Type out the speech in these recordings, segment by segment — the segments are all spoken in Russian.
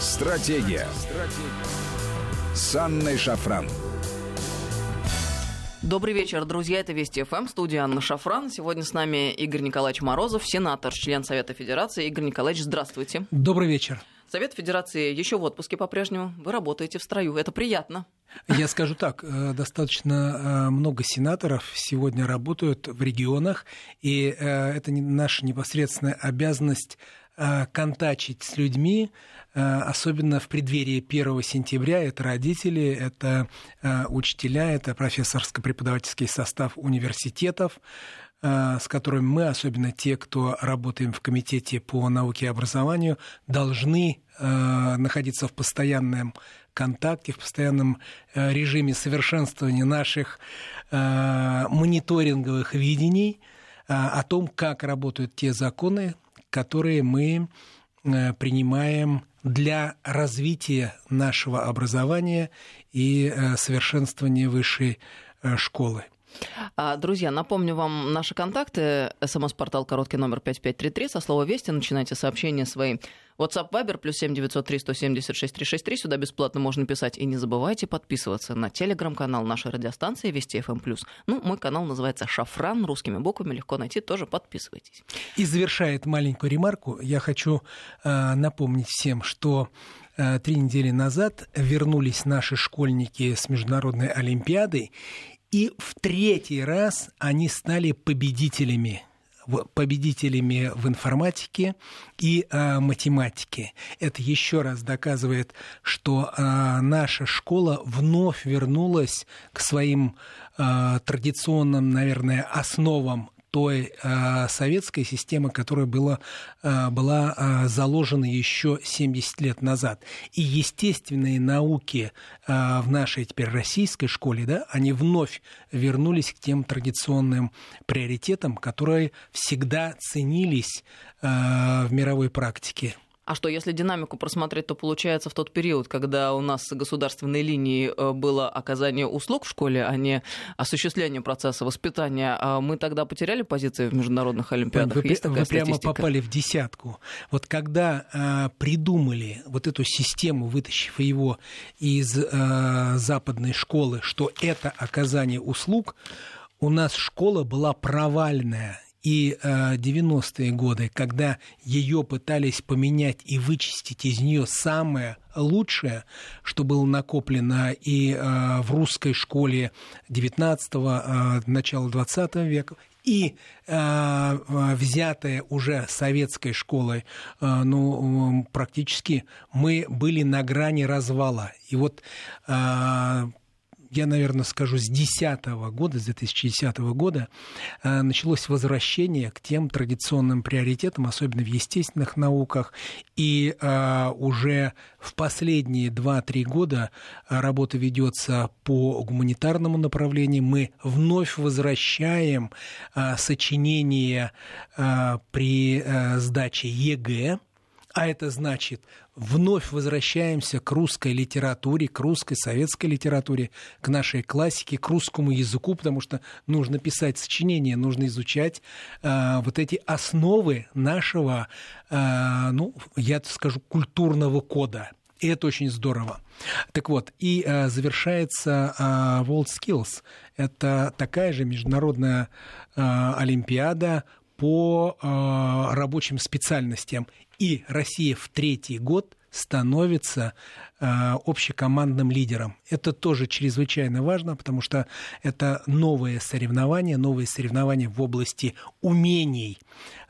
Стратегия. Стратегия. С Анной Шафран. Добрый вечер, друзья. Это Вести ФМ, студия Анна Шафран. Сегодня с нами Игорь Николаевич Морозов, сенатор, член Совета Федерации. Игорь Николаевич, здравствуйте. Добрый вечер. Совет Федерации еще в отпуске по-прежнему. Вы работаете в строю. Это приятно. Я скажу так, э, достаточно э, много сенаторов сегодня работают в регионах, и э, это наша непосредственная обязанность контачить с людьми, особенно в преддверии 1 сентября. Это родители, это учителя, это профессорско-преподавательский состав университетов, с которыми мы, особенно те, кто работаем в Комитете по науке и образованию, должны находиться в постоянном контакте, в постоянном э, режиме совершенствования наших э, мониторинговых видений э, о том, как работают те законы, которые мы принимаем для развития нашего образования и совершенствования высшей школы. А, друзья, напомню вам наши контакты. СМС-портал короткий номер 5533. Со слова «Вести» начинайте сообщения свои. WhatsApp Viber плюс 7903 176 363. Сюда бесплатно можно писать. И не забывайте подписываться на телеграм-канал нашей радиостанции Вести ФМ+. Ну, мой канал называется «Шафран». Русскими буквами легко найти. Тоже подписывайтесь. И завершает маленькую ремарку. Я хочу э, напомнить всем, что э, три недели назад вернулись наши школьники с международной олимпиады, и в третий раз они стали победителями победителями в информатике и э, математике. Это еще раз доказывает, что э, наша школа вновь вернулась к своим э, традиционным, наверное, основам той э, советской системы, которая была, э, была э, заложена еще 70 лет назад. И естественные науки э, в нашей теперь российской школе, да, они вновь вернулись к тем традиционным приоритетам, которые всегда ценились э, в мировой практике. А что, если динамику просмотреть, то получается в тот период, когда у нас государственной линии э, было оказание услуг в школе, а не осуществление процесса воспитания, а мы тогда потеряли позиции в международных олимпиадах? Вы, Есть такая вы прямо попали в десятку. Вот когда э, придумали вот эту систему, вытащив его из э, западной школы, что это оказание услуг, у нас школа была провальная и 90-е э, годы, когда ее пытались поменять и вычистить из нее самое лучшее, что было накоплено и э, в русской школе 19-го, э, начала 20 века, и э, взятое уже советской школой, э, ну, практически мы были на грани развала. И вот э, я, наверное, скажу, с 2010 года, с 2010 года э, началось возвращение к тем традиционным приоритетам, особенно в естественных науках. И э, уже в последние 2-3 года работа ведется по гуманитарному направлению. Мы вновь возвращаем э, сочинение при сдаче ЕГЭ, а это значит вновь возвращаемся к русской литературе, к русской советской литературе, к нашей классике, к русскому языку, потому что нужно писать сочинения, нужно изучать э, вот эти основы нашего, э, ну, я скажу, культурного кода. И это очень здорово. Так вот, и э, завершается э, World Skills. Это такая же международная э, олимпиада по э, рабочим специальностям. И Россия в третий год становится э, общекомандным лидером. Это тоже чрезвычайно важно, потому что это новые соревнования, новые соревнования в области умений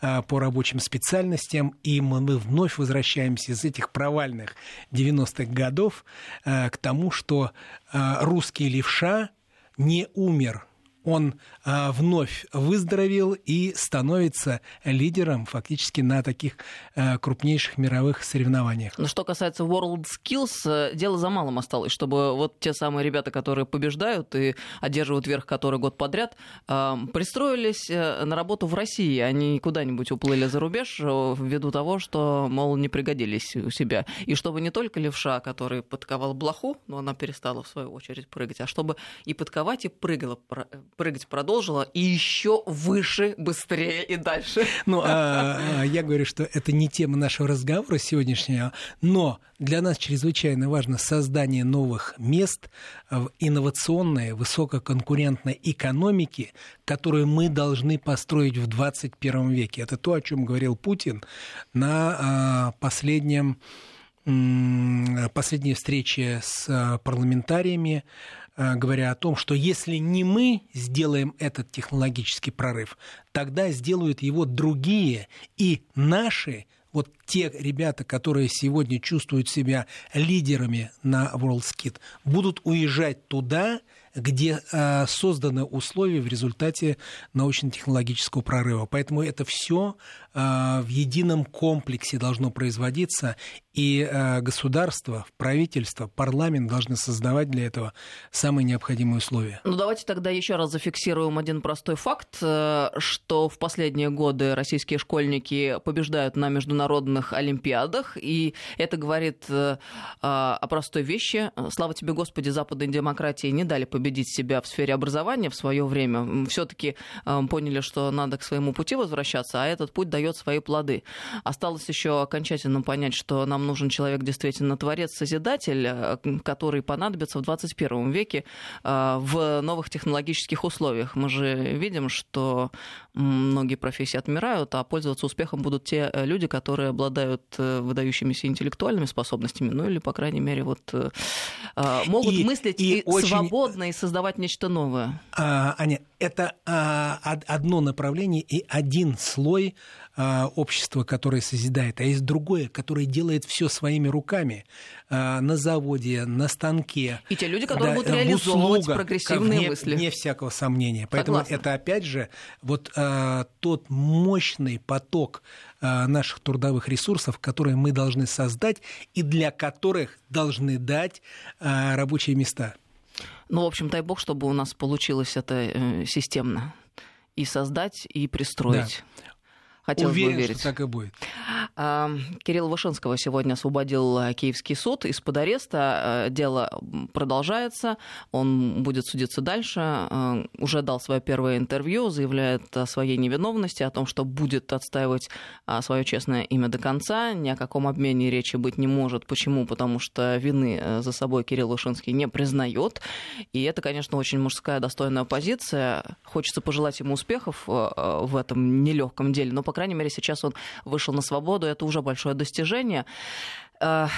э, по рабочим специальностям, и мы, мы вновь возвращаемся из этих провальных 90-х годов э, к тому, что э, русский левша не умер он а, вновь выздоровел и становится лидером фактически на таких а, крупнейших мировых соревнованиях. Но что касается World Skills, э, дело за малым осталось, чтобы вот те самые ребята, которые побеждают и одерживают верх который год подряд, а, пристроились э, на работу в России, не куда-нибудь уплыли за рубеж ввиду того, что, мол, не пригодились у себя. И чтобы не только левша, который подковал блоху, но она перестала в свою очередь прыгать, а чтобы и подковать, и прыгала прыгать продолжила, и еще выше, быстрее и дальше. Ну, а, а, я говорю, что это не тема нашего разговора сегодняшнего, но для нас чрезвычайно важно создание новых мест в инновационной, высококонкурентной экономике, которую мы должны построить в 21 веке. Это то, о чем говорил Путин на а, последнем последней встрече с а, парламентариями говоря о том, что если не мы сделаем этот технологический прорыв, тогда сделают его другие, и наши вот те ребята, которые сегодня чувствуют себя лидерами на WorldSkid, будут уезжать туда, где э, созданы условия в результате научно-технологического прорыва. Поэтому это все э, в едином комплексе должно производиться, и э, государство, правительство, парламент должны создавать для этого самые необходимые условия. Ну давайте тогда еще раз зафиксируем один простой факт, э, что в последние годы российские школьники побеждают на международных олимпиадах, и это говорит э, о простой вещи. Слава тебе, Господи, западной демократии не дали победить себя в сфере образования в свое время. Все-таки поняли, что надо к своему пути возвращаться, а этот путь дает свои плоды. Осталось еще окончательно понять, что нам нужен человек действительно творец-созидатель, э, который понадобится в 21 веке э, в новых технологических условиях. Мы же видим, что многие профессии отмирают, а пользоваться успехом будут те э, люди, которые обладают выдающимися интеллектуальными способностями, ну или, по крайней мере, вот могут и, мыслить и, и очень... свободно и создавать нечто новое. А, Аня, это а, одно направление и один слой а, общества, которое созидает, а есть другое, которое делает все своими руками а, на заводе, на станке. И те люди, которые да, будут реализовывать услуга, прогрессивные вне, мысли. Вне всякого сомнения. Поэтому Согласна. это опять же вот а, тот мощный поток а, наших трудовых ресурсов, которые мы должны создать и для которых должны дать а, рабочие места. Ну, в общем, дай бог, чтобы у нас получилось это э, системно и создать, и пристроить. Да. Хотелось Уверен, бы верить. что так и будет. Кирилла Вышинского сегодня освободил э, Киевский суд из-под ареста. Э, дело продолжается, он будет судиться дальше. Э, уже дал свое первое интервью, заявляет о своей невиновности, о том, что будет отстаивать свое честное имя до конца. Ни о каком обмене речи быть не может. Почему? Потому что вины за собой Кирилл Вышинский не признает. И это, конечно, очень мужская достойная позиция. Хочется пожелать ему успехов в этом нелегком деле, но, по крайней мере, сейчас он вышел на свободу, это уже большое достижение. Э,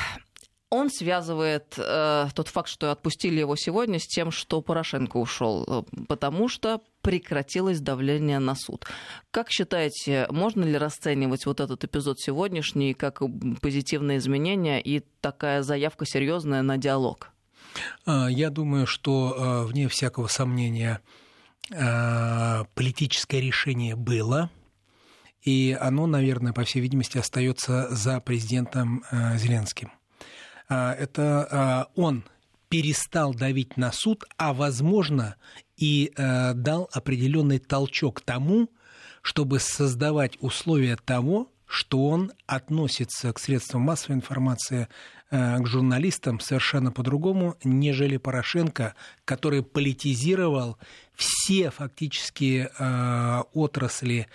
он связывает э, тот факт, что отпустили его сегодня, с тем, что Порошенко ушел, э, потому что прекратилось давление на суд. Как считаете, можно ли расценивать вот этот эпизод сегодняшний как позитивное изменение и такая заявка серьезная на диалог? Я думаю, что вне всякого сомнения политическое решение было и оно, наверное, по всей видимости, остается за президентом э, Зеленским. А, это а, он перестал давить на суд, а, возможно, и э, дал определенный толчок тому, чтобы создавать условия того, что он относится к средствам массовой информации, э, к журналистам совершенно по-другому, нежели Порошенко, который политизировал все фактически отрасли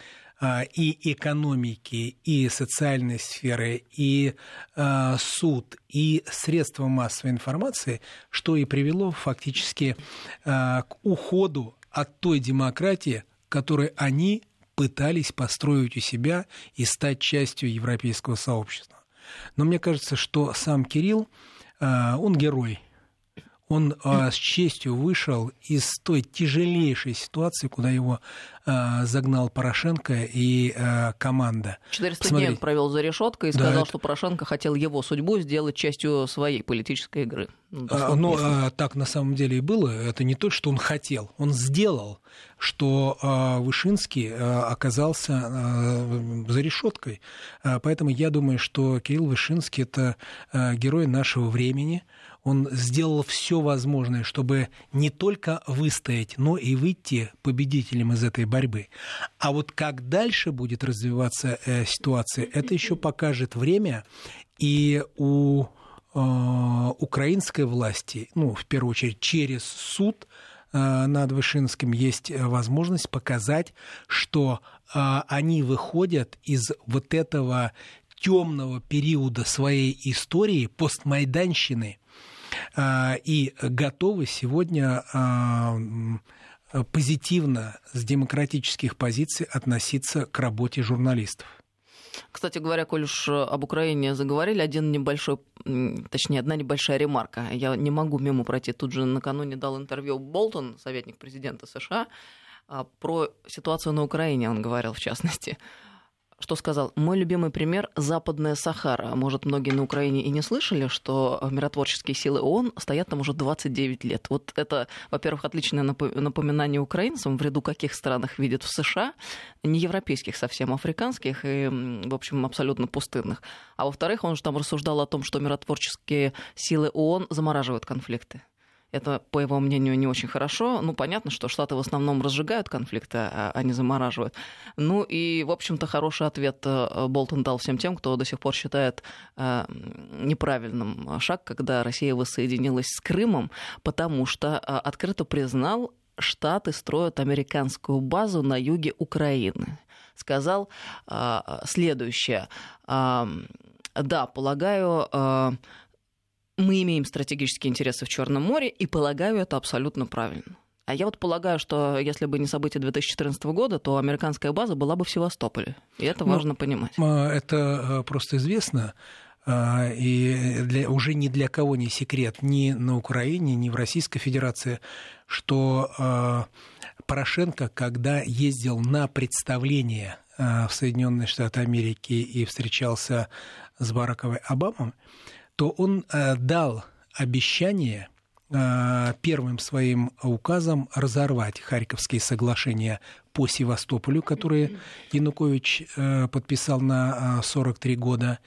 и экономики, и социальной сферы, и а, суд, и средства массовой информации, что и привело фактически а, к уходу от той демократии, которую они пытались построить у себя и стать частью европейского сообщества. Но мне кажется, что сам Кирилл, он герой – он э, с честью вышел из той тяжелейшей ситуации, куда его э, загнал Порошенко и э, команда. 400 Посмотрите. дней провел за решеткой и да, сказал, это... что Порошенко хотел его судьбу сделать частью своей политической игры. Ну, а, но а, так на самом деле и было. Это не то, что он хотел, он сделал, что а, Вышинский а, оказался а, за решеткой. А, поэтому я думаю, что Кирилл Вышинский это а, герой нашего времени он сделал все возможное, чтобы не только выстоять, но и выйти победителем из этой борьбы. А вот как дальше будет развиваться э, ситуация, это еще покажет время. И у э, украинской власти, ну, в первую очередь, через суд, над Вышинским есть возможность показать, что они выходят из вот этого темного периода своей истории, постмайданщины, и готовы сегодня позитивно с демократических позиций относиться к работе журналистов. Кстати говоря, коль уж об Украине заговорили, один небольшой, точнее, одна небольшая ремарка. Я не могу мимо пройти. Тут же накануне дал интервью Болтон, советник президента США, про ситуацию на Украине, он говорил в частности что сказал, мой любимый пример – Западная Сахара. Может, многие на Украине и не слышали, что миротворческие силы ООН стоят там уже 29 лет. Вот это, во-первых, отличное напоминание украинцам, в ряду каких странах видят в США, не европейских совсем, африканских и, в общем, абсолютно пустынных. А во-вторых, он же там рассуждал о том, что миротворческие силы ООН замораживают конфликты. Это, по его мнению, не очень хорошо. Ну, понятно, что Штаты в основном разжигают конфликты, а, а не замораживают. Ну и, в общем-то, хороший ответ э, Болтон дал всем тем, кто до сих пор считает э, неправильным шаг, когда Россия воссоединилась с Крымом, потому что э, открыто признал, Штаты строят американскую базу на юге Украины. Сказал следующее. Да, полагаю, мы имеем стратегические интересы в Черном море, и полагаю, это абсолютно правильно. А я вот полагаю, что если бы не события 2014 года, то американская база была бы в Севастополе. И это ну, важно понимать. А, это а, просто известно. А, и для, уже ни для кого не секрет, ни на Украине, ни в Российской Федерации, что Порошенко, когда ездил на представление в Соединенные Штаты Америки и встречался с Бараковой Обамой, то он э, дал обещание э, первым своим указом разорвать Харьковские соглашения по Севастополю, которые Янукович э, подписал на 43 года,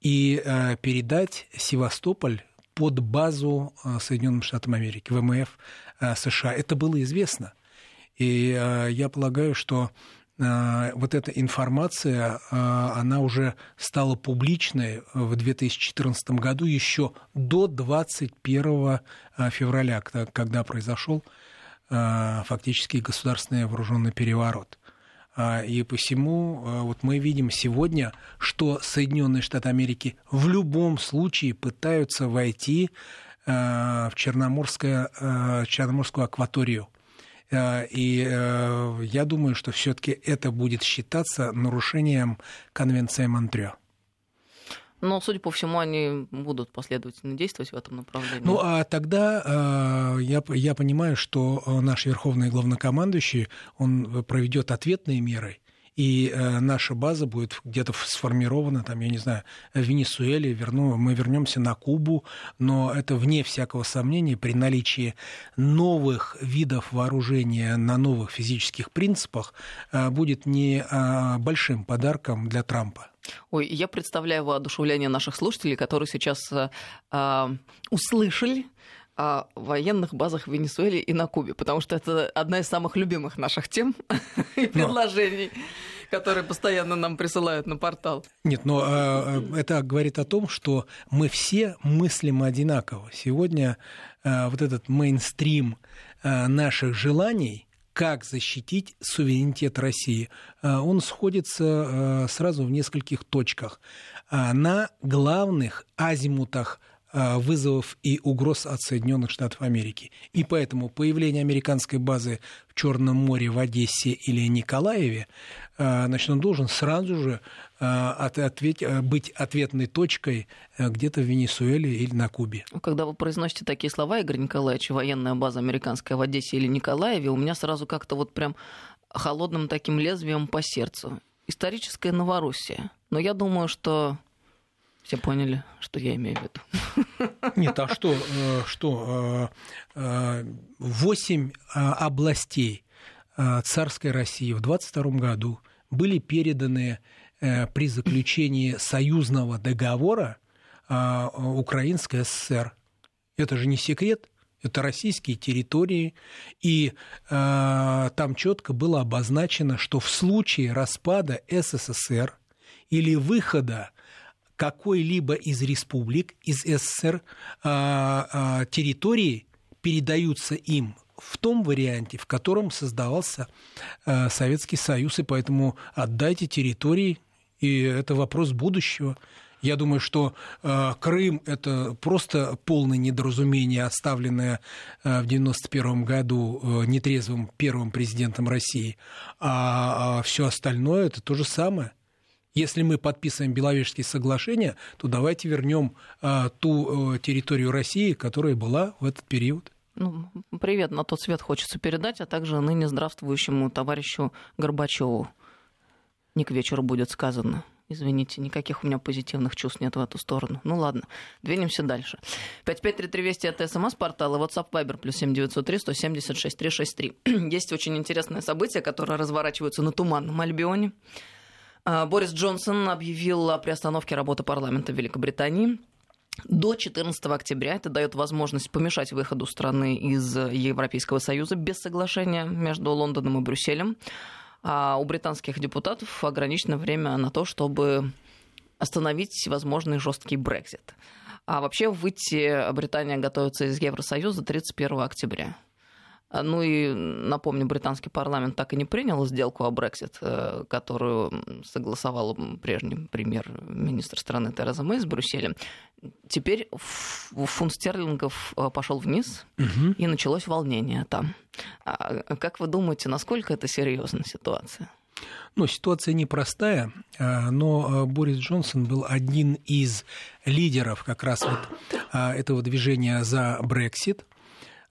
и передать Севастополь под базу Соединенных Штатов Америки, ВМФ США. Это было известно. И я полагаю, что вот эта информация, э, она уже стала публичной в 2014 году, еще до 21 э, февраля, когда произошел фактически государственный вооруженный переворот. И посему вот мы видим сегодня, что Соединенные Штаты Америки в любом случае пытаются войти в Черноморское, Черноморскую акваторию Э, и э, я думаю, что все-таки это будет считаться нарушением Конвенции Монтрео. Но, судя по всему, они будут последовательно действовать в этом направлении. Ну, а тогда э, я, я понимаю, что наш верховный главнокомандующий, он проведет ответные меры, и э, наша база будет где-то сформирована, там, я не знаю, в Венесуэле, верну, мы вернемся на Кубу, но это вне всякого сомнения при наличии новых видов вооружения на новых физических принципах э, будет не э, большим подарком для Трампа. Ой, я представляю воодушевление наших слушателей, которые сейчас э, услышали о военных базах в Венесуэле и на Кубе, потому что это одна из самых любимых наших тем и предложений. которые постоянно нам присылают на портал. Нет, но э, это говорит о том, что мы все мыслим одинаково. Сегодня э, вот этот мейнстрим э, наших желаний, как защитить суверенитет России, э, он сходится э, сразу в нескольких точках. Э, на главных азимутах Э, вызовов и угроз от Соединенных Штатов Америки. И поэтому появление американской базы в Черном море, в Одессе или Николаеве, э, значит, он должен сразу же э, ответь, быть ответной точкой где-то в Венесуэле или на Кубе. Когда вы произносите такие слова, Игорь Николаевич, военная база американская в Одессе или Николаеве, у меня сразу как-то вот прям холодным таким лезвием по сердцу. Историческая Новороссия. Но я думаю, что все поняли, что я имею в виду. Нет, а что, э, что э, э, восемь областей царской России в 22 году были переданы при заключении союзного договора Украинской ССР. Это же не секрет, это российские территории, и э, там четко было обозначено, что в случае распада СССР или выхода какой-либо из республик, из СССР, а, а, территории передаются им в том варианте, в котором создавался э, Советский Союз, и поэтому отдайте территории, и это вопрос будущего. Я думаю, что э, Крым – это просто полное недоразумение, оставленное э, в 1991 году э, нетрезвым первым президентом России, а, а все остальное – это то же самое. Если мы подписываем Беловежские соглашения, то давайте вернем э, ту э, территорию России, которая была в этот период. Ну, привет на тот свет хочется передать, а также ныне здравствующему товарищу Горбачеву. Не к вечеру будет сказано. Извините, никаких у меня позитивных чувств нет в эту сторону. Ну ладно, двинемся дальше. 5533 Вести это СМС-портал и WhatsApp Viber плюс 7903 176 363. Есть очень интересное событие, которое разворачивается на Туманном Альбионе. А, Борис Джонсон объявил о приостановке работы парламента Великобритании до 14 октября. Это дает возможность помешать выходу страны из Европейского Союза без соглашения между Лондоном и Брюсселем а у британских депутатов ограничено время на то, чтобы остановить возможный жесткий Брекзит. А вообще выйти Британия готовится из Евросоюза 31 октября. А, ну и напомню, британский парламент так и не принял сделку о Брексит, э, которую согласовал прежний премьер-министр страны Тереза Мэй с Брюсселем. Теперь фунт стерлингов э, пошел вниз, угу. и началось волнение там. А как вы думаете, насколько это серьезная ситуация? Ну, ситуация непростая, а, но Борис Джонсон был один из лидеров как раз вот этого движения за Брексит.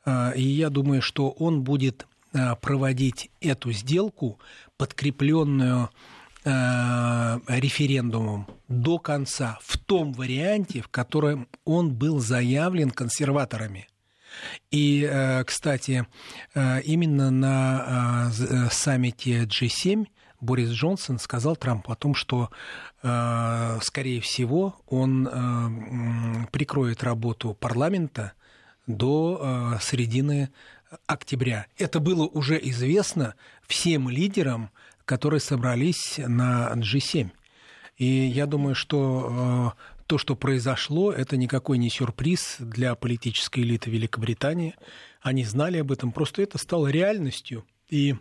А, и я думаю, что он будет а, проводить эту сделку, подкрепленную а, референдумом до конца в том варианте, в котором он был заявлен консерваторами. И, кстати, именно на саммите G7 Борис Джонсон сказал Трампу о том, что, скорее всего, он прикроет работу парламента до э, середины октября. Это было уже известно всем лидерам, которые собрались на G7. И я думаю, что э, то, что произошло, это никакой не сюрприз для политической элиты Великобритании. Они знали об этом, просто это стало реальностью. И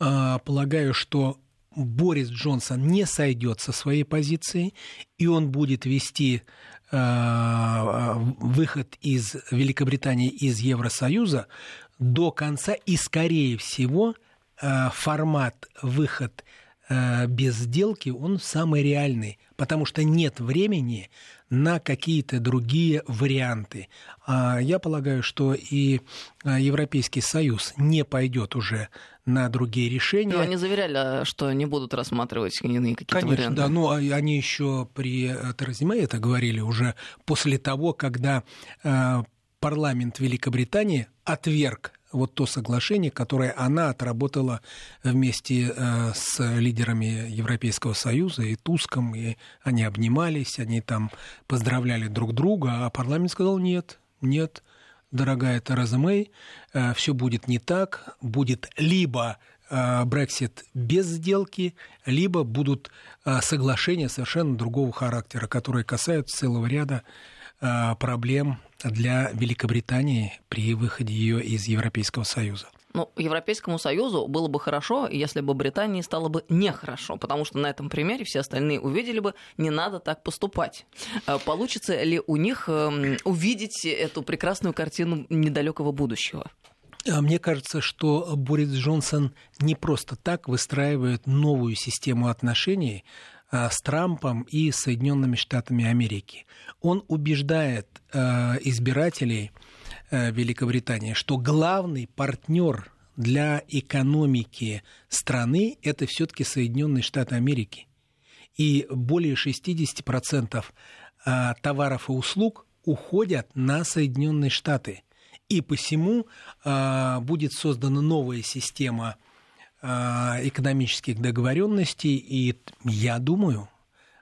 э, полагаю, что Борис Джонсон не сойдет со своей позиции, и он будет вести выход из Великобритании из Евросоюза до конца, и, скорее всего, э, формат выход э, без сделки, он самый реальный, потому что нет времени на какие-то другие варианты. А я полагаю, что и Европейский Союз не пойдет уже на другие решения. Но они заверяли, что не будут рассматривать какие-то Конечно, варианты. да. Ну, они еще при Терезе Мэй это говорили уже после того, когда э, парламент Великобритании отверг вот то соглашение, которое она отработала вместе э, с лидерами Европейского Союза и Туском, и они обнимались, они там поздравляли друг друга, а парламент сказал нет, нет, дорогая Тереза Мэй, э, все будет не так, будет либо э, Брексит без сделки, либо будут э, соглашения совершенно другого характера, которые касаются целого ряда проблем для Великобритании при выходе ее из Европейского Союза. Ну, Европейскому Союзу было бы хорошо, если бы Британии стало бы нехорошо, потому что на этом примере все остальные увидели бы, не надо так поступать. А получится ли у них эм, увидеть эту прекрасную картину недалекого будущего? А мне кажется, что Борис Джонсон не просто так выстраивает новую систему отношений а, с Трампом и Соединенными Штатами Америки. Он убеждает избирателей, Великобритании, что главный партнер для экономики страны это все-таки Соединенные Штаты Америки. И более 60% э, товаров и услуг уходят на Соединенные Штаты. И посему э, будет создана новая система экономических договоренностей, и я думаю,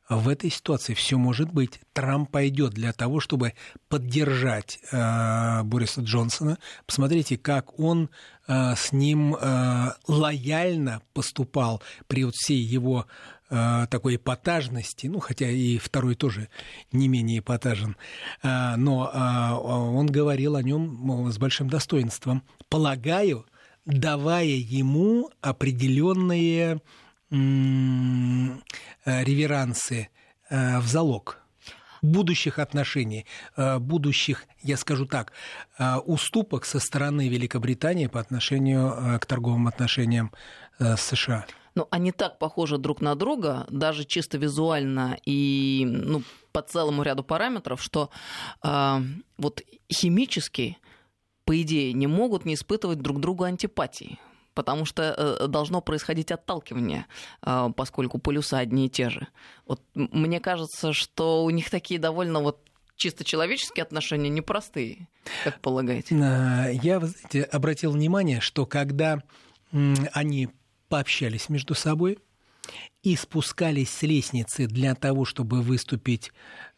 в этой ситуации все может быть. Трамп пойдет для того, чтобы поддержать э, Бориса Джонсона. Посмотрите, как он э, с ним э, лояльно поступал при вот всей его э, такой эпатажности, ну, хотя и второй тоже не менее эпатажен, э, но э, он говорил о нем с большим достоинством. Полагаю, давая ему определенные реверансы в залог будущих отношений, будущих, я скажу так, уступок со стороны Великобритании по отношению к торговым отношениям с США. Ну, они так похожи друг на друга, даже чисто визуально и ну, по целому ряду параметров, что э, вот химически, по идее, не могут не испытывать друг другу антипатии потому что э, должно происходить отталкивание, э, поскольку полюса одни и те же. Вот мне кажется, что у них такие довольно вот чисто человеческие отношения непростые, как полагаете? Я знаете, обратил внимание, что когда они пообщались между собой и спускались с лестницы для того, чтобы выступить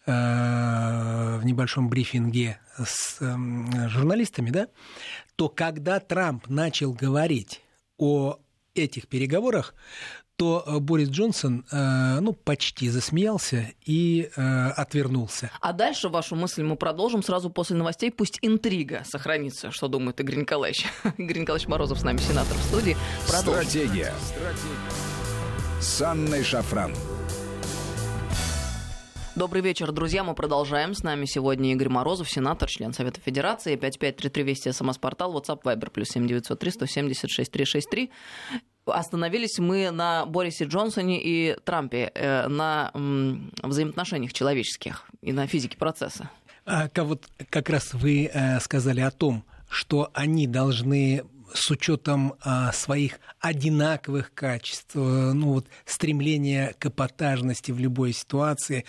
э, в небольшом брифинге с э, журналистами, да, то когда Трамп начал говорить о этих переговорах, то э, Борис Джонсон э, ну, почти засмеялся и э, отвернулся. А дальше вашу мысль мы продолжим сразу после новостей. Пусть интрига сохранится. Что думает Игорь Николаевич? Игорь Николаевич Морозов с нами, сенатор в студии. Продолжим. Стратегия. Стратегия. С Анной Шафран. Добрый вечер, друзья. Мы продолжаем. С нами сегодня Игорь Морозов, сенатор, член Совета Федерации. 5533 Вести, СМС-портал, WhatsApp, Viber, плюс 7903 176 363. Остановились мы на Борисе Джонсоне и Трампе, э, на взаимоотношениях человеческих и на физике процесса. А вот как раз вы э, сказали о том, что они должны с учетом а, своих одинаковых качеств, э, ну вот стремления к эпатажности в любой ситуации,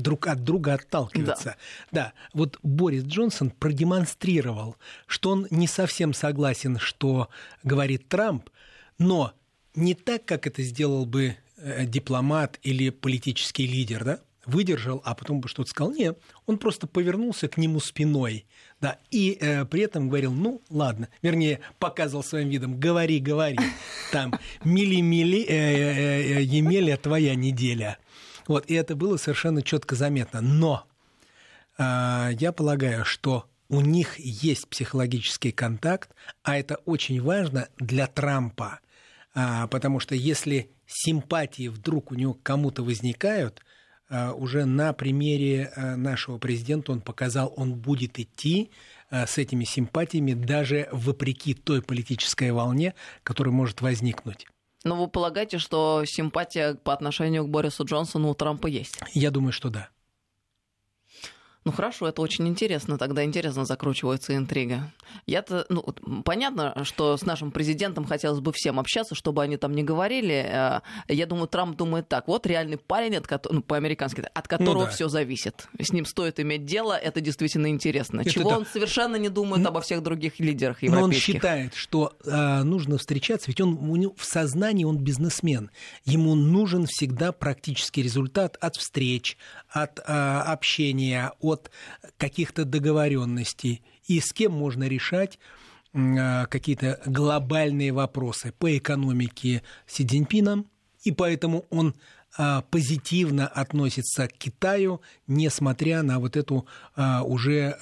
друг от друга отталкиваться. Да. да, вот Борис Джонсон продемонстрировал, что он не совсем согласен, что говорит Трамп, но не так, как это сделал бы э, дипломат или политический лидер, да, выдержал, а потом бы что-то сказал. Нет, он просто повернулся к нему спиной, да, и э, при этом говорил, ну, ладно, вернее, показывал своим видом, говори, говори, там, мили-мили, э, э, э, Емеля, твоя неделя. Вот, и это было совершенно четко заметно. Но э, я полагаю, что у них есть психологический контакт, а это очень важно для Трампа, а, потому что если симпатии вдруг у него кому-то возникают, а, уже на примере а, нашего президента он показал, он будет идти с этими симпатиями даже вопреки той политической волне, которая может возникнуть. Но вы полагаете, что симпатия по отношению к Борису Джонсону у Трампа есть? Я думаю, что да. Ну хорошо, это очень интересно. Тогда интересно закручивается интрига. Я-то, ну, понятно, что с нашим президентом хотелось бы всем общаться, чтобы они там не говорили. Э, я думаю, Трамп думает так: вот реальный парень, от которого, ну, по-американски, от которого ну, да. все зависит. С ним стоит иметь дело, это действительно интересно. Это Чего да. он совершенно не думает ну, обо всех других лидерах европейских. Но он считает, что э, нужно встречаться, ведь он у него в сознании он бизнесмен. Ему нужен всегда практический результат от встреч, от э, общения, от каких-то договоренностей и с кем можно решать э, какие-то глобальные вопросы по экономике Си Цзиньпином, и поэтому он э, позитивно относится к Китаю, несмотря на вот эту э, уже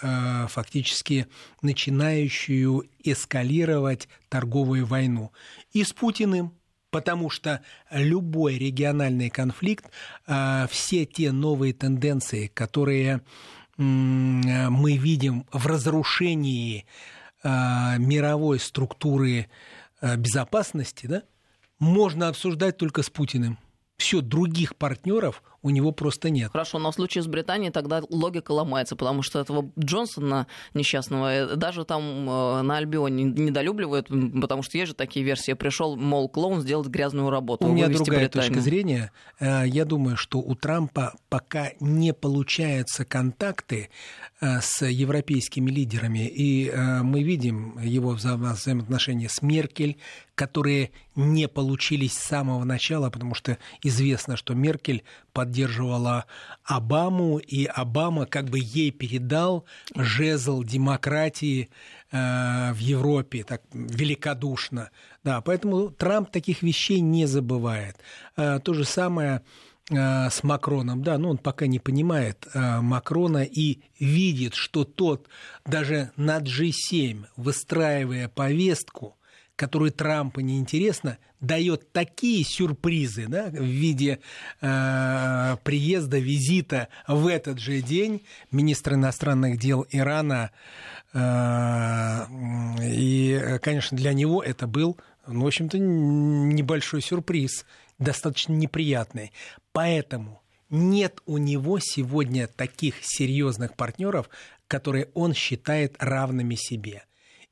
фактически начинающую эскалировать торговую войну. И с Путиным Потому что любой региональный конфликт, все те новые тенденции, которые мы видим в разрушении мировой структуры безопасности, да, можно обсуждать только с Путиным. Все, других партнеров у него просто нет. Хорошо, но в случае с Британией тогда логика ломается, потому что этого Джонсона несчастного э, даже там э, на Альбионе недолюбливают, потому что есть же такие версии. Пришел, мол, клоун сделать грязную работу. У меня другая Британию. точка зрения. Э, я думаю, что у Трампа пока не получаются контакты с европейскими лидерами, и мы видим его взаимоотношения с Меркель, которые не получились с самого начала, потому что известно, что Меркель под поддерживала Обаму, и Обама как бы ей передал жезл демократии э, в Европе так великодушно. Да, поэтому Трамп таких вещей не забывает. Э, то же самое э, с Макроном, да, но он пока не понимает э, Макрона и видит, что тот даже на G7, выстраивая повестку, которую Трампу неинтересно, дает такие сюрпризы да, в виде э, приезда, визита в этот же день министра иностранных дел Ирана. Э, и, конечно, для него это был, ну, в общем-то, небольшой сюрприз, достаточно неприятный. Поэтому нет у него сегодня таких серьезных партнеров, которые он считает равными себе.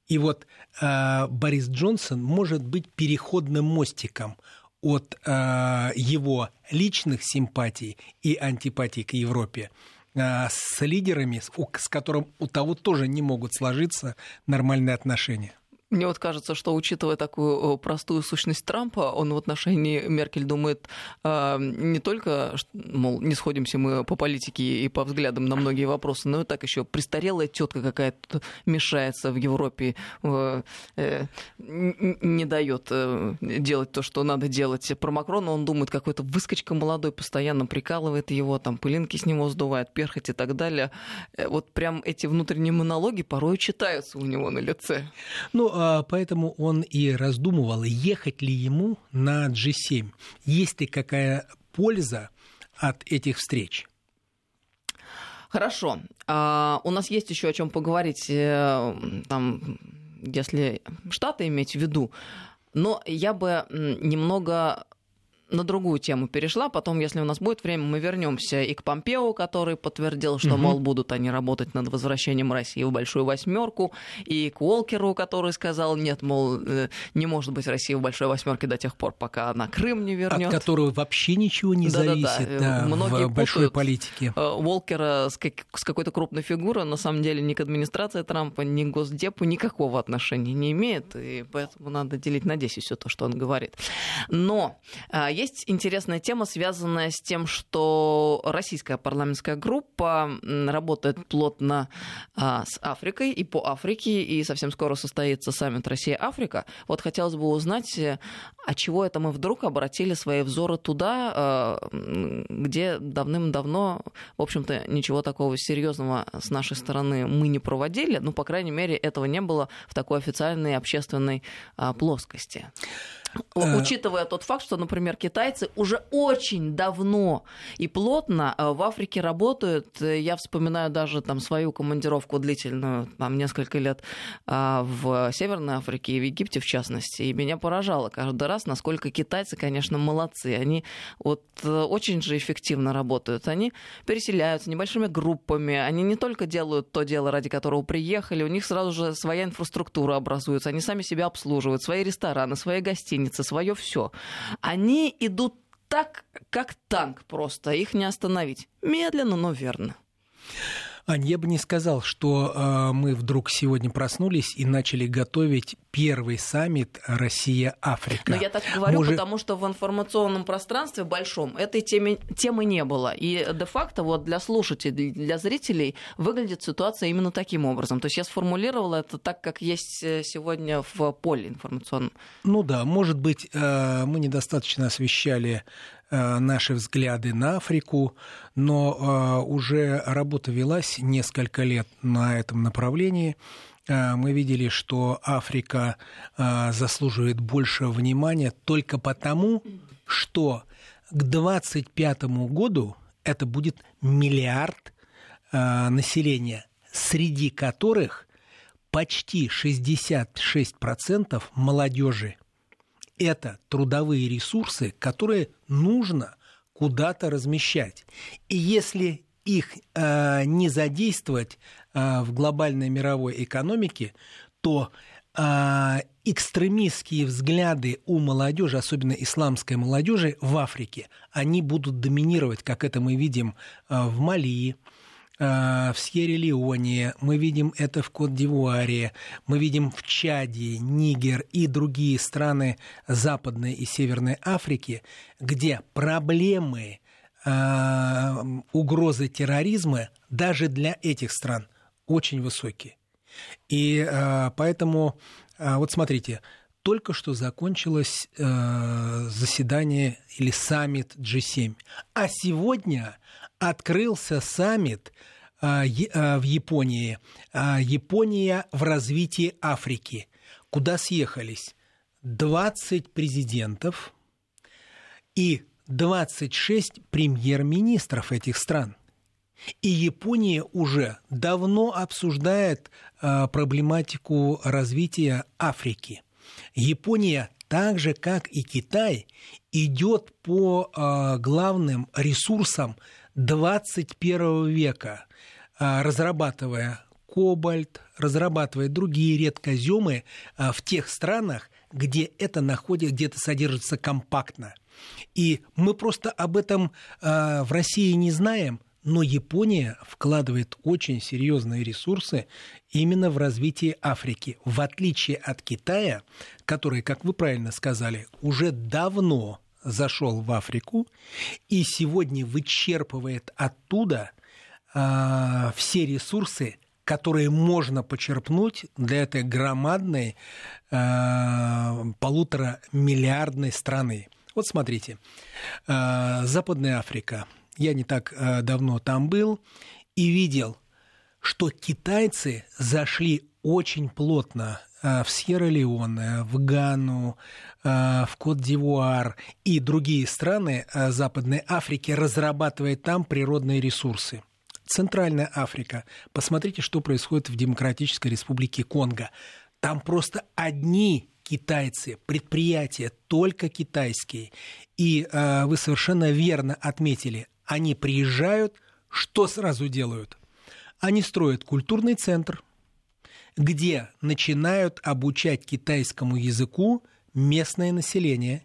И вот э, Борис Джонсон может быть переходным мостиком от э, его личных симпатий и антипатий к Европе э, с лидерами, с, которым у того тоже не могут сложиться нормальные отношения. Мне вот кажется, что учитывая такую простую сущность Трампа, он в отношении Меркель думает э, не только, мол, не сходимся мы по политике и по взглядам на многие вопросы, но и так еще престарелая тетка какая-то мешается в Европе, э, э, не дает э, делать то, что надо делать. Про Макрона он думает, какой-то выскочка молодой, постоянно прикалывает его, там пылинки с него сдувает, перхоть и так далее. Э, вот прям эти внутренние монологи порой читаются у него на лице. Ну, а, поэтому он и раздумывал, ехать ли ему на G7. Есть ли какая польза от этих встреч? Хорошо. А, у нас есть еще о чем поговорить, э, там, если Штаты иметь в виду. Но я бы немного на другую тему перешла. Потом, если у нас будет время, мы вернемся и к Помпео, который подтвердил, что, угу. мол, будут они работать над возвращением России в большую восьмерку, и к Уолкеру, который сказал, нет, мол, э, не может быть России в большой восьмерке до тех пор, пока она Крым не вернет. От которого вообще ничего не да, зависит да, да. Многие в большой политике. Э, Уолкера с, как, с какой-то крупной фигурой, на самом деле, ни к администрации Трампа, ни к Госдепу никакого отношения не имеет, и поэтому надо делить на 10 все то, что он говорит. Но а, есть интересная тема, связанная с тем, что российская парламентская группа работает плотно а, с Африкой и по Африке, и совсем скоро состоится саммит Россия-Африка. Вот хотелось бы узнать, а чего это мы вдруг обратили свои взоры туда, а, где давным-давно, в общем-то, ничего такого серьезного с нашей стороны мы не проводили, ну, по крайней мере, этого не было в такой официальной общественной а, плоскости. Э, учитывая тот факт, что, например, китайцы уже очень давно и плотно э, в Африке работают. Я вспоминаю даже там свою командировку длительную, там несколько лет а, в Северной Африке и в Египте, в частности. И меня поражало каждый раз, насколько китайцы, конечно, молодцы. Они вот э, очень же эффективно работают. Они переселяются небольшими группами. Они не только делают то дело, ради которого приехали, у них сразу же своя инфраструктура образуется. Они сами себя обслуживают, свои рестораны, свои гостиницы гостиницы, свое все. Они идут так, как танк просто, их не остановить. Медленно, но верно. Ань, я бы не сказал, что э, мы вдруг сегодня проснулись и начали готовить первый саммит Россия-Африка. Но я так говорю, Может... потому что в информационном пространстве большом этой темы, темы не было. И де-факто вот для слушателей, для зрителей выглядит ситуация именно таким образом. То есть я сформулировала это так, как есть э, сегодня в поле информационном. Ну да, может быть, э, мы недостаточно освещали Э, наши взгляды на Африку, но уже работа велась несколько лет на этом направлении. Э, мы видели, что Африка заслуживает большего внимания только потому, что к 2025 году это будет миллиард населения, среди которых почти 66% молодежи это трудовые ресурсы, которые нужно куда-то размещать. И если их э, не задействовать э, в глобальной мировой экономике, то э, экстремистские взгляды у молодежи, особенно исламской молодежи в Африке, они будут доминировать, как это мы видим э, в Мали, Э, в Сьерра-Леоне, мы видим это в Кот-д'Ивуаре, мы видим в Чаде, Нигер и другие страны Западной и Северной Африки, где проблемы угрозы терроризма даже для этих стран очень высокие. И поэтому, вот смотрите, только что закончилось заседание или саммит G7, а сегодня открылся саммит в Японии. Япония в развитии Африки, куда съехались 20 президентов и 26 премьер-министров этих стран. И Япония уже давно обсуждает э, проблематику развития Африки. Япония, так же как и Китай, идет по э, главным ресурсам 21 века, э, разрабатывая кобальт, разрабатывая другие редкоземы э, в тех странах, где это находится, где это содержится компактно. И мы просто об этом э, в России не знаем, но Япония вкладывает очень серьезные ресурсы именно в развитие Африки, в отличие от Китая, который, как вы правильно сказали, уже давно зашел в Африку и сегодня вычерпывает оттуда э, все ресурсы, которые можно почерпнуть для этой громадной э, полуторамиллиардной страны. Вот смотрите, э, Западная Африка. Я не так э, давно там был и видел, что китайцы зашли очень плотно э, в Сьерра-Леоне, в Гану, э, в Кот-д'Ивуар и другие страны Западной Африки, разрабатывая там природные ресурсы. Центральная Африка. Посмотрите, что происходит в Демократической Республике Конго. Там просто одни китайцы, предприятия только китайские. И э, вы совершенно верно отметили, они приезжают, что сразу делают? Они строят культурный центр, где начинают обучать китайскому языку местное население.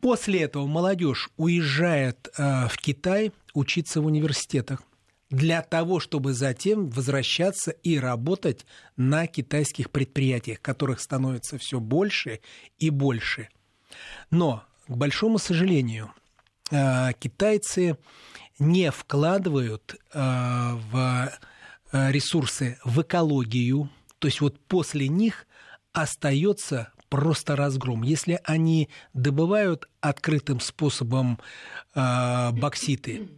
После этого молодежь уезжает э, в Китай учиться в университетах для того, чтобы затем возвращаться и работать на китайских предприятиях, которых становится все больше и больше. Но, к большому сожалению, китайцы не вкладывают э, в э, ресурсы в экологию, то есть вот после них остается просто разгром. Если они добывают открытым способом бокситы,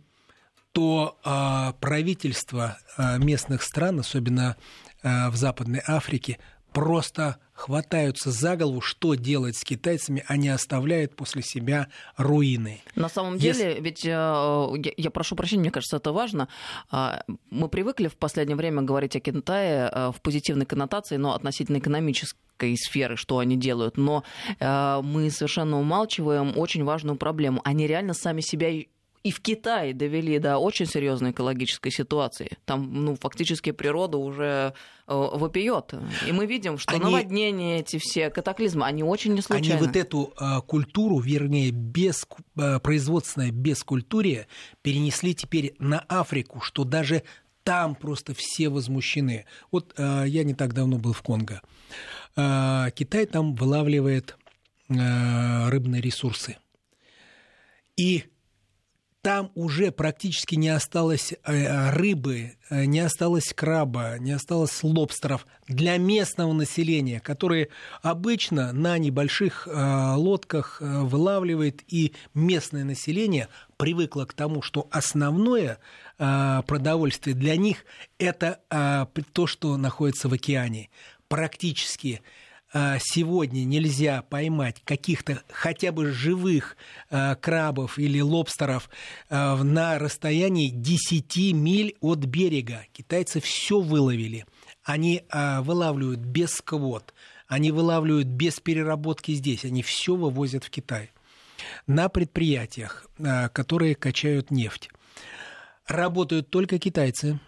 то э, правительства э, местных стран, особенно э, в Западной Африке, просто хватаются за голову, что делать с китайцами, они оставляют после себя руины. На самом деле, Если... ведь я, я прошу прощения, мне кажется, это важно. Мы привыкли в последнее время говорить о Китае в позитивной коннотации, но относительно экономической сферы, что они делают. Но мы совершенно умалчиваем очень важную проблему. Они реально сами себя и в Китае довели до очень серьезной экологической ситуации. Там, ну, фактически природа уже э, вопиет. И мы видим, что они, наводнения эти все, катаклизмы, они очень не случайны. Они вот эту э, культуру, вернее, без, э, производственное бескультурие перенесли теперь на Африку, что даже там просто все возмущены. Вот э, я не так давно был в Конго. Э, Китай там вылавливает э, рыбные ресурсы. И там уже практически не осталось э, рыбы, э, не осталось краба, не осталось лобстеров для местного населения, которые обычно на небольших э, лодках вылавливает, и местное население привыкло к тому, что основное продовольствие для них это то, что находится в океане. Практически сегодня нельзя поймать каких-то хотя бы живых а, крабов или лобстеров а, на расстоянии 10 миль от берега. Китайцы все выловили. Они вылавливают без квот, они вылавливают без переработки здесь, они все вывозят в Китай. На предприятиях, которые качают нефть, работают только китайцы –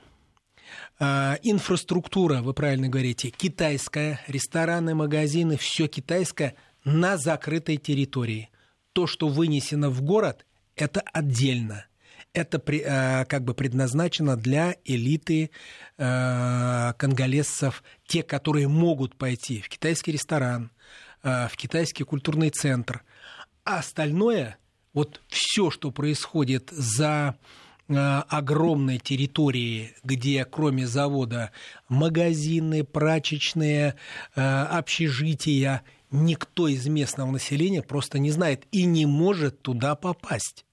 инфраструктура, вы правильно говорите, китайская, рестораны, магазины, все китайское на закрытой территории. То, что вынесено в город, это отдельно. Это а, как бы предназначено для элиты э, конголезцев, те, которые могут пойти в китайский ресторан, в китайский культурный центр. А остальное вот все, что происходит за огромной территории, где кроме завода магазины, прачечные, э, общежития, никто из местного населения просто не знает и не может туда попасть.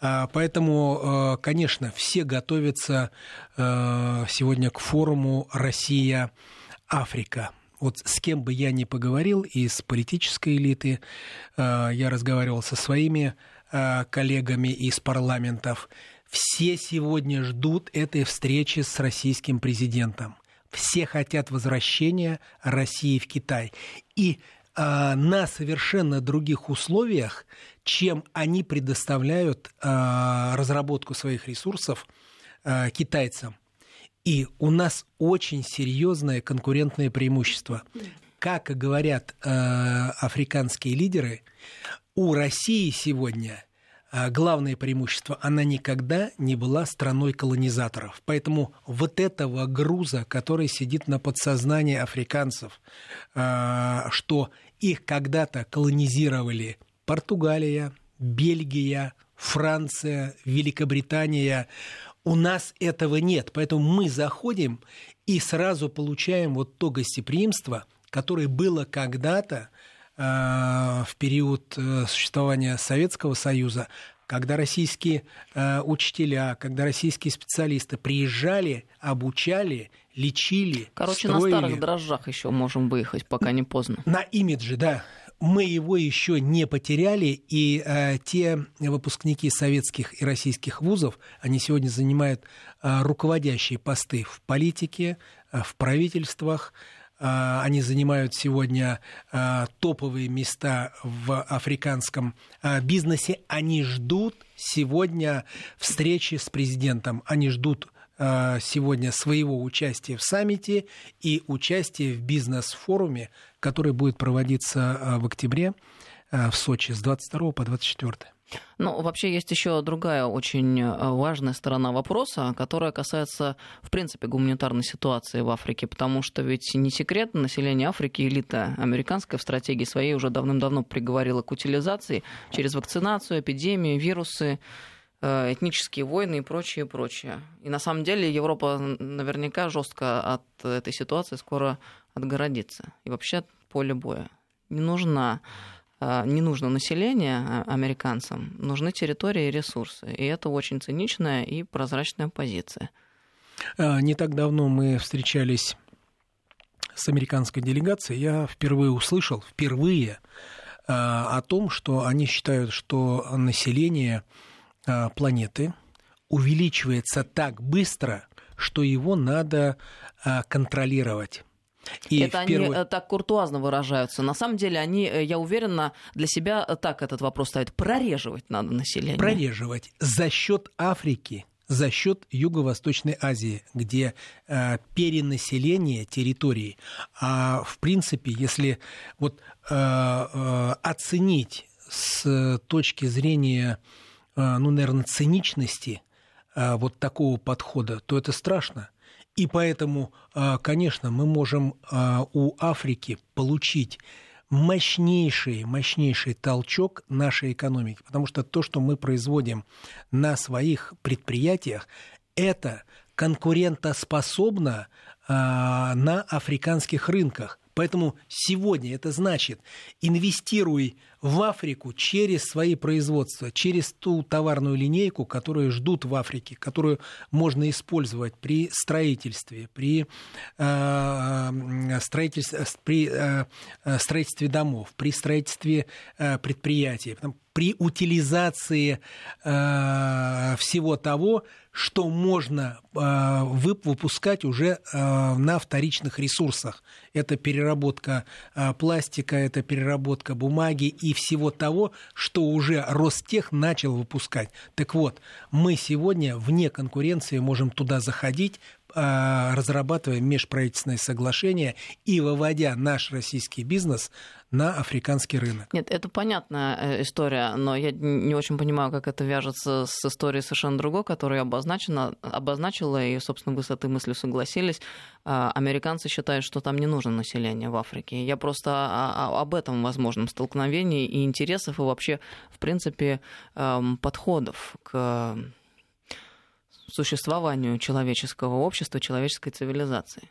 А, поэтому, э, конечно, все готовятся сегодня к форуму «Россия-Африка». Вот с кем бы я ни поговорил из политической элиты, я разговаривал со своими коллегами из парламентов, все сегодня ждут этой встречи с российским президентом. Все хотят возвращения России в Китай. И э, на совершенно других условиях, чем они предоставляют э, разработку своих ресурсов э, китайцам. И у нас очень серьезное конкурентное преимущество. Как говорят э, африканские лидеры, у России сегодня главное преимущество, она никогда не была страной колонизаторов. Поэтому вот этого груза, который сидит на подсознании африканцев, а, что их когда-то колонизировали Португалия, Бельгия, Франция, Великобритания, у нас этого нет. Поэтому мы заходим и сразу получаем вот то гостеприимство, которое было когда-то в период э, существования Советского Союза, когда российские э, учителя, когда российские специалисты приезжали, обучали, лечили, Короче, строили. на старых дрожжах еще можем выехать, пока не поздно. На имидже, да. Мы его еще не потеряли, и э, те выпускники советских и российских вузов, они сегодня занимают э, руководящие посты в политике, э, в правительствах, они занимают сегодня а, топовые места в африканском а, бизнесе. Они ждут сегодня встречи с президентом. Они ждут сегодня своего участия в саммите и участия в бизнес-форуме, который будет проводиться в октябре в Сочи с 22 по 24. Ну, вообще есть еще другая очень э, важная сторона вопроса, которая касается, в принципе, гуманитарной ситуации в Африке, потому что ведь не секрет, население Африки, элита американская в стратегии своей уже давным-давно приговорила к утилизации через вакцинацию, эпидемии, вирусы, э, этнические войны и прочее, прочее. И на самом деле Европа наверняка жестко от этой ситуации скоро отгородится. И вообще поле боя. Не нужна не нужно население а, американцам, нужны территории и ресурсы. И это очень циничная и прозрачная позиция. А, не так давно мы встречались с американской делегацией. Я впервые услышал, впервые, о том, что они считают, что население планеты увеличивается так быстро, что его надо контролировать. И это первую... они э, так куртуазно выражаются. На самом деле они, э, я уверена, для себя э, так этот вопрос ставят. Прореживать надо население. Прореживать. За счет Африки за счет Юго-Восточной Азии, где э, перенаселение территорий. А в принципе, если вот э, э, оценить с точки зрения, э, ну, наверное, циничности э, вот такого подхода, то это страшно. И поэтому, а, конечно, мы можем а, у Африки получить мощнейший, мощнейший толчок нашей экономики, потому что то, что мы производим на своих предприятиях, это конкурентоспособно а, на африканских рынках. Поэтому сегодня это значит, инвестируй в Африку через свои производства, через ту товарную линейку, которую ждут в Африке, которую можно использовать при строительстве, при, э, строительстве, при э, строительстве домов, при строительстве э, предприятий, при утилизации э, всего того, что можно э, выпускать уже э, на вторичных ресурсах. Это переработка э, пластика, это переработка бумаги и всего того, что уже Ростех начал выпускать. Так вот, мы сегодня вне конкуренции можем туда заходить, разрабатывая межправительственные соглашения и выводя наш российский бизнес на африканский рынок. Нет, это понятная э, история, но я не очень понимаю, как это вяжется с историей совершенно другой, которую я обозначила, и, собственно, вы с этой мыслью согласились. А, американцы считают, что там не нужно население в Африке. Я просто об этом возможном столкновении и интересов, и вообще, в принципе, эм, подходов к существованию человеческого общества, человеческой цивилизации.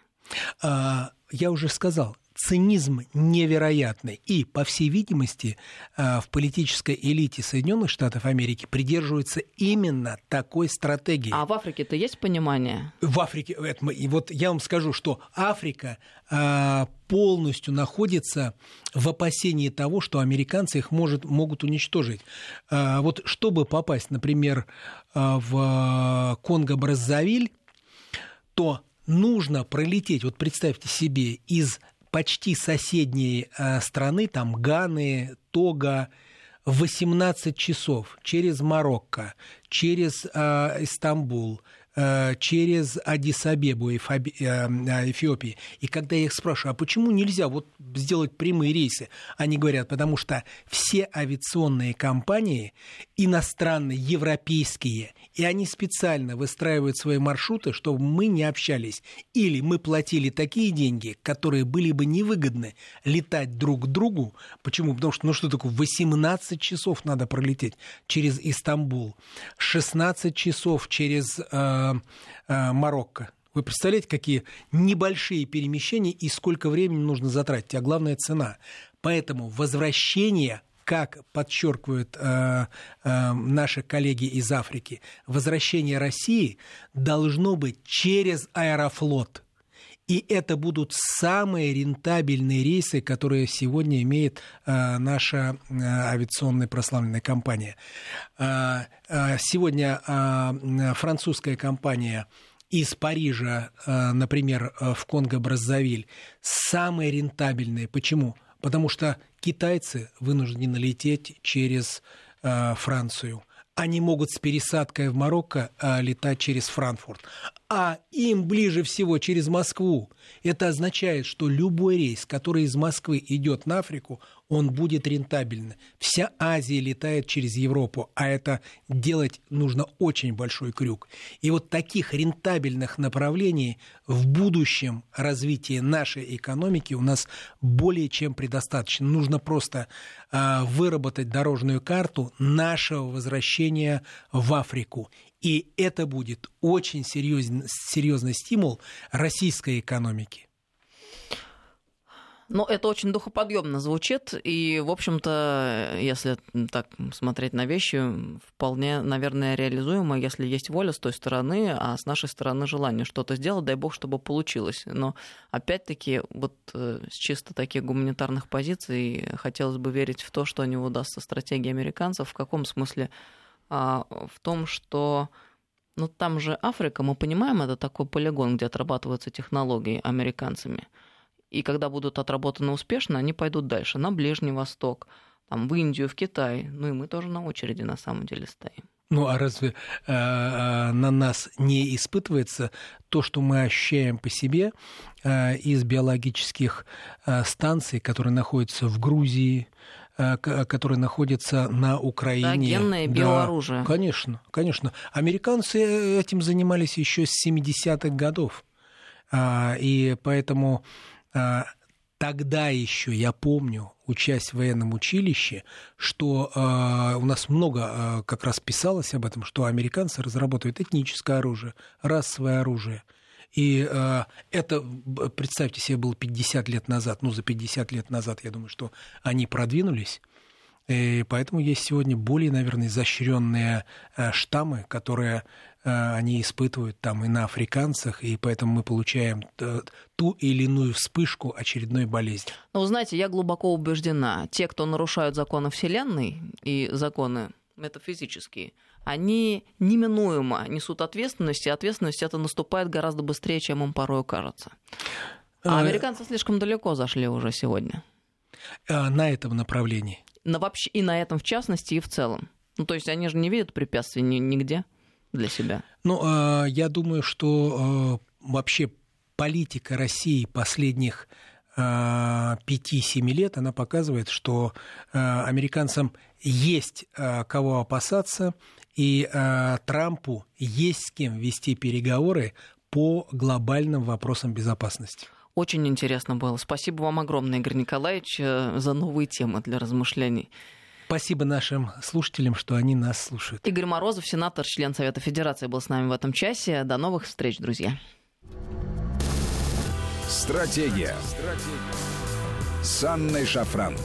А, я уже сказал, цинизм невероятный. И, по всей видимости, а, в политической элите Соединенных Штатов Америки придерживаются именно такой стратегии. А в Африке-то есть понимание? В Африке, это, и вот я вам скажу, что Африка а, полностью находится в опасении того, что американцы их может, могут уничтожить. Вот чтобы попасть, например, в Конго-Браззавиль, то нужно пролететь, вот представьте себе, из почти соседней э, страны, там Ганы, Тога, 18 часов через Марокко, через э, Истамбул, Э, через Адис-Абебу, э, Эфиопии. И когда я их спрашиваю, а почему нельзя вот сделать прямые рейсы, они говорят, потому что все авиационные компании, иностранные, европейские, и они специально выстраивают свои маршруты, чтобы мы не общались. Или мы платили такие деньги, которые были бы невыгодны летать друг к другу. Почему? Потому что, ну что такое, 18 часов надо пролететь через Истамбул, 16 часов через э, э, Марокко. Вы представляете, какие небольшие перемещения и сколько времени нужно затратить, а главное цена. Поэтому возвращение как подчеркивают э, э, наши коллеги из Африки, возвращение России должно быть через Аэрофлот. И это будут самые рентабельные рейсы, которые сегодня имеет э, наша э, авиационная прославленная компания. Э, э, сегодня э, французская компания из Парижа, э, например, э, в Конго-Браззавиль, самые рентабельные. Почему? Потому что китайцы вынуждены лететь через э, Францию они могут с пересадкой в Марокко а, летать через Франкфурт. А им ближе всего через Москву. Это означает, что любой рейс, который из Москвы идет на Африку, он будет рентабельным. Вся Азия летает через Европу, а это делать нужно очень большой крюк. И вот таких рентабельных направлений в будущем развитии нашей экономики у нас более чем предостаточно. Нужно просто э, выработать дорожную карту нашего возвращения в Африку. И это будет очень серьезный, серьезный стимул российской экономики. Но это очень духоподъемно звучит, и, в общем-то, если так смотреть на вещи, вполне, наверное, реализуемо, если есть воля с той стороны, а с нашей стороны желание что-то сделать, дай бог, чтобы получилось. Но, опять-таки, вот э, с чисто таких гуманитарных позиций хотелось бы верить в то, что не удастся стратегии американцев. В каком смысле? А, в том, что ну, там же Африка, мы понимаем, это такой полигон, где отрабатываются технологии американцами – и когда будут отработаны успешно, они пойдут дальше, на Ближний Восток, там, в Индию, в Китай. Ну и мы тоже на очереди на самом деле стоим. Ну а разве э, э, на нас не испытывается то, что мы ощущаем по себе э, из биологических э, станций, которые находятся в Грузии, э, которые находятся на Украине. Да, генное биооружие. Да, конечно, конечно. Американцы этим занимались еще с 70-х годов. А, и поэтому тогда еще я помню, учась в военном училище, что э, у нас много э, как раз писалось об этом, что американцы разработают этническое оружие, расовое оружие. И э, это, представьте себе, было 50 лет назад, ну, за 50 лет назад, я думаю, что они продвинулись. И поэтому есть сегодня более, наверное, изощренные штаммы, которые Э, они испытывают там и на африканцах, и поэтому мы получаем э, ту или иную вспышку очередной болезни. Ну, вы знаете, я глубоко убеждена, те, кто нарушают законы Вселенной и законы метафизические, они неминуемо несут ответственность, и ответственность это наступает гораздо быстрее, чем им порой кажется. А э, американцы слишком далеко зашли уже сегодня. На этом направлении. На вообще, и на этом в частности, и в целом. Ну, то есть они же не видят препятствий нигде для себя? Ну, а, я думаю, что а, вообще политика России последних 5-7 лет, она показывает, что американцам есть кого опасаться, и Трампу есть с кем вести переговоры по глобальным вопросам безопасности. Очень интересно было. Спасибо вам огромное, Игорь Николаевич, э, за новые темы для размышлений. Спасибо нашим слушателям, что они нас слушают. Игорь Морозов, сенатор, член Совета Федерации, был с нами в этом часе. До новых встреч, друзья. Стратегия. Стратегия. С Анной Шафран.